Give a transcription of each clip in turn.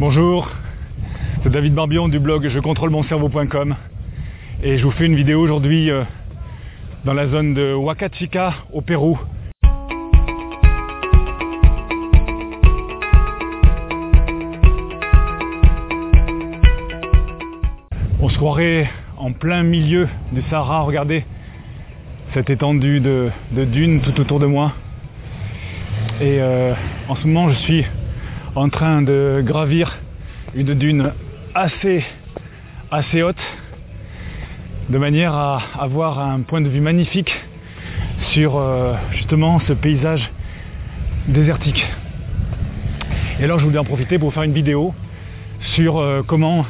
Bonjour, c'est David Barbion du blog je contrôle mon cerveau.com et je vous fais une vidéo aujourd'hui euh, dans la zone de Huacachica au Pérou. On se croirait en plein milieu du Sahara, regardez cette étendue de, dunes tout autour de moi. Et euh, en ce moment je suis en train de gravir une dune assez, assez haute, de manière à avoir un point de vue magnifique sur euh, justement ce paysage désertique. Et alors je voulais en profiter pour faire une vidéo sur euh, comment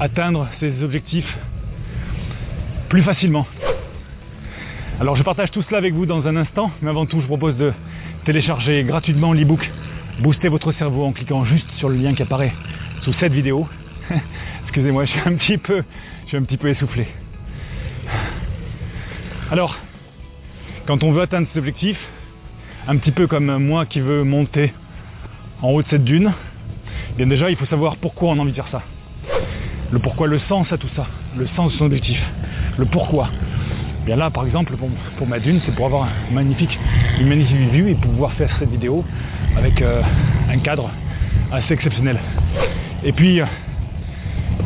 atteindre ces objectifs plus facilement. Alors je partage tout cela avec vous dans un instant, mais avant tout je vous propose de télécharger gratuitement l'ebook Booster votre cerveau en cliquant juste sur le lien qui apparaît sous cette vidéo. Excusez-moi, je suis un petit peu, essoufflé. Alors, quand on veut atteindre cet objectif, un petit peu comme moi qui veux monter en haut de cette dune, bien déjà il faut savoir pourquoi on a envie de faire ça. Le pourquoi, le sens à tout ça, le sens de son objectif, le pourquoi. Bien là, par exemple, pour, ma dune, c'est pour avoir un magnifique, une magnifique vue et pouvoir faire cette vidéo avec euh, un cadre assez exceptionnel. Et puis, euh,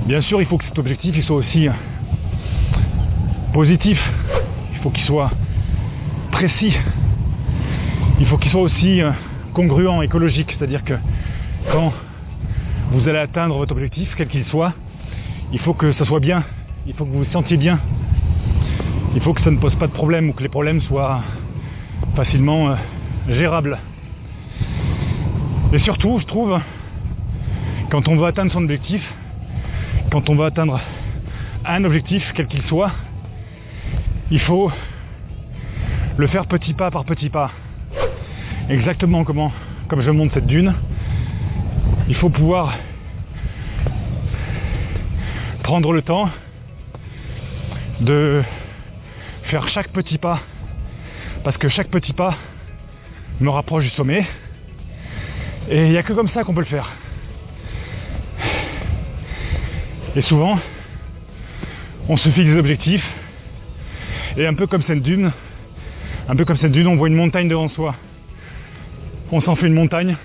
bien sûr, il faut que cet objectif il soit aussi euh, positif. Il faut qu'il soit précis. Il faut qu'il soit aussi congruent, écologique. C'est-à-dire que quand vous allez atteindre votre objectif, quel qu'il soit, il faut que ça soit bien. Il faut que vous vous sentiez bien il faut que ça ne pose pas de problème ou que les problèmes soient facilement euh, gérables. Et surtout, je trouve, quand on veut atteindre son objectif, quand on veut atteindre un objectif, quel qu'il soit, il faut le faire petit pas par petit pas. Exactement comment, comme je monte cette dune, il faut pouvoir prendre le temps de faire chaque petit pas, parce que chaque petit pas me rapproche du sommet. Et il n'y a que comme ça qu'on peut le faire. Et souvent, on se fixe des objectifs, et un peu comme cette dune, un peu comme cette dune, on voit une montagne devant soi. On s'en fait une montagne,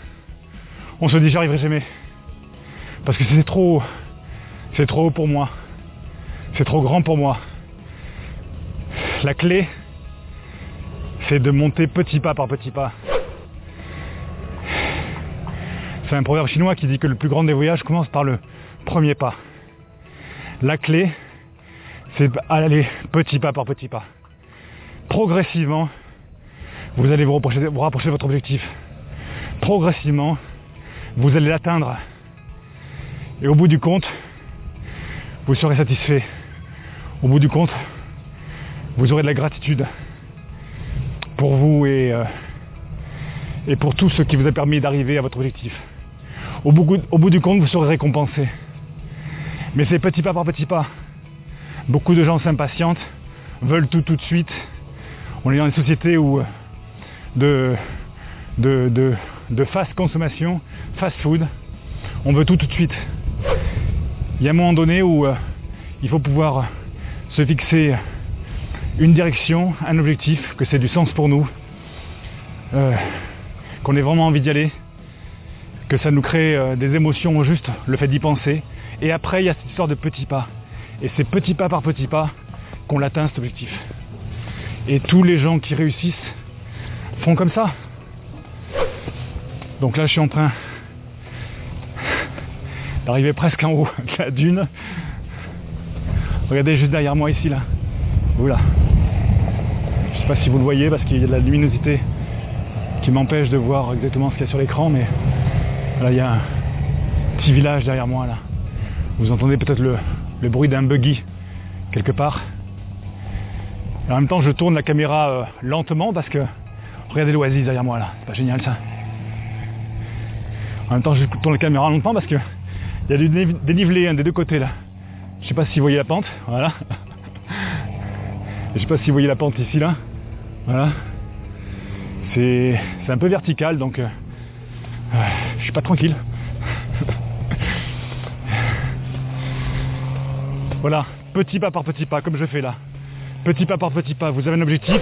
on se dit j'y arriverai jamais. Parce que c'est trop, c'est trop haut pour moi. C'est trop grand pour moi. La clé, c'est de monter petit pas par petit pas. C'est un proverbe chinois qui dit que le plus grand des voyages commence par le premier pas. La clé, c'est aller petit pas par petit pas. Progressivement, vous allez vous rapprocher, vous rapprocher de votre objectif. Progressivement, vous allez l'atteindre. Et au bout du compte, vous serez satisfait. Au bout du compte, vous aurez de la gratitude pour vous et, euh, et pour tout ce qui vous a permis d'arriver à votre objectif. Au bout, du compte, vous serez récompensé. Mais c'est petit pas par petit pas. Beaucoup de gens s'impatientent, veulent tout tout de suite. On est dans une société où euh, de, de, de, de fast consommation, fast food, on veut tout tout de suite. Il y a un moment donné où euh, il faut pouvoir se fixer une direction, un objectif, que c'est du sens pour nous, euh, qu'on ait vraiment envie d'y aller, que ça nous crée euh, des émotions juste, le fait d'y penser. Et après, il y a cette histoire de petits pas. Et c'est petit pas par petit pas qu'on l'atteint cet objectif. Et tous les gens qui réussissent font comme ça. Donc là, je suis en train d'arriver presque en haut de la dune. Regardez juste derrière moi ici là. Oula sais pas si vous le voyez parce qu'il y a de la luminosité qui m'empêche de voir exactement ce qu'il y a sur l'écran, mais là il y a un petit village derrière moi là. Vous entendez peut-être le, bruit d'un buggy quelque part. en même temps je tourne la caméra euh, lentement parce que regardez l'oasis derrière moi là, c'est pas génial ça. En même temps je tourne la caméra lentement parce que il y a du dénivelé hein, des deux côtés là. Je sais pas si vous voyez la pente, voilà. Je sais pas si vous voyez la pente ici là. Voilà. C'est un peu vertical, donc euh, euh je suis pas tranquille. voilà, petit pas par petit pas, comme je fais là. Petit pas par petit pas, vous avez un objectif.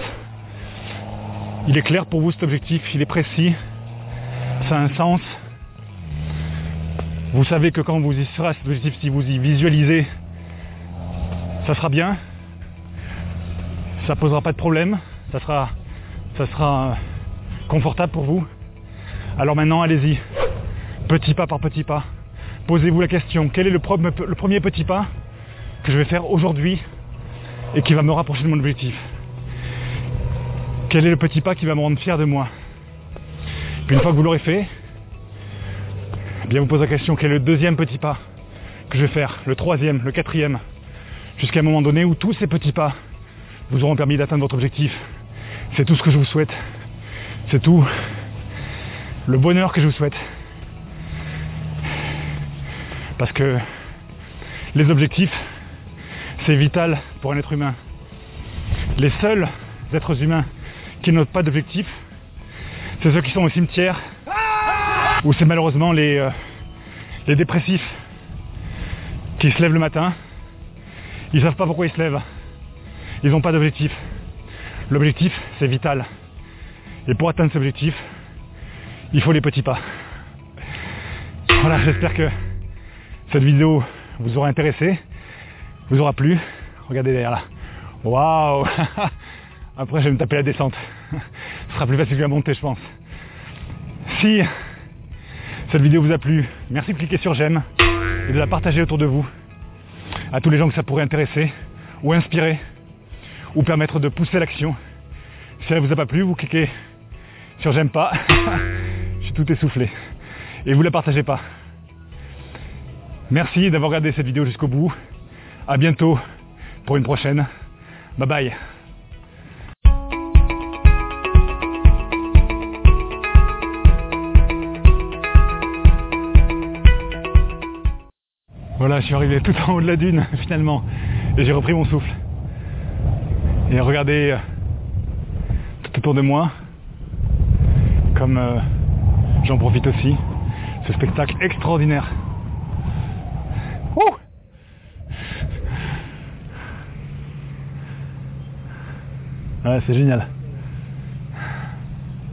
Il est clair pour vous cet objectif, il est précis, ça a un sens. Vous savez que quand vous y serez cet objectif, si vous y visualisez, ça sera bien, ça posera pas de problème. Ça sera, ça sera confortable pour vous. Alors maintenant, allez-y. Petit pas par petit pas. Posez-vous la question, quel est le, le premier petit pas que je vais faire aujourd'hui et qui va me rapprocher de mon objectif? Quel est le petit pas qui va me rendre fier de moi? Puis une fois que vous l'aurez fait, eh bien vous posez la question, quel est le deuxième petit pas que je vais faire, le troisième, le quatrième, jusqu'à un moment donné où tous ces petits pas vous auront permis d'atteindre votre objectif. C'est tout ce que je vous souhaite. C'est tout le bonheur que je vous souhaite. Parce que les objectifs, c'est vital pour un être humain. Les seuls êtres humains qui n'ont pas d'objectif, c'est ceux qui sont au cimetière, ou c'est malheureusement les, euh, les dépressifs qui se lèvent le matin, ils ne savent pas pourquoi ils se lèvent, ils n'ont pas d'objectif. L'objectif, c'est vital. Et pour atteindre cet objectif, il faut les petits pas. Voilà, j'espère que cette vidéo vous aura intéressé, vous aura plu. Regardez derrière là. Waouh Après, je vais me taper la descente. Ce sera plus facile que la montée, je pense. Si cette vidéo vous a plu, merci de cliquer sur j'aime et de la partager autour de vous à tous les gens que ça pourrait intéresser ou inspirer ou permettre de pousser l'action. Si elle vous a pas plu, vous cliquez sur j'aime pas. je suis tout essoufflé. Et vous la partagez pas. Merci d'avoir regardé cette vidéo jusqu'au bout. À bientôt pour une prochaine. Bye bye. Voilà, je suis arrivé tout en haut de la dune finalement et j'ai repris mon souffle. Et regardez euh, tout autour de moi, comme euh, j'en profite aussi, ce spectacle extraordinaire. Ouais, c'est génial.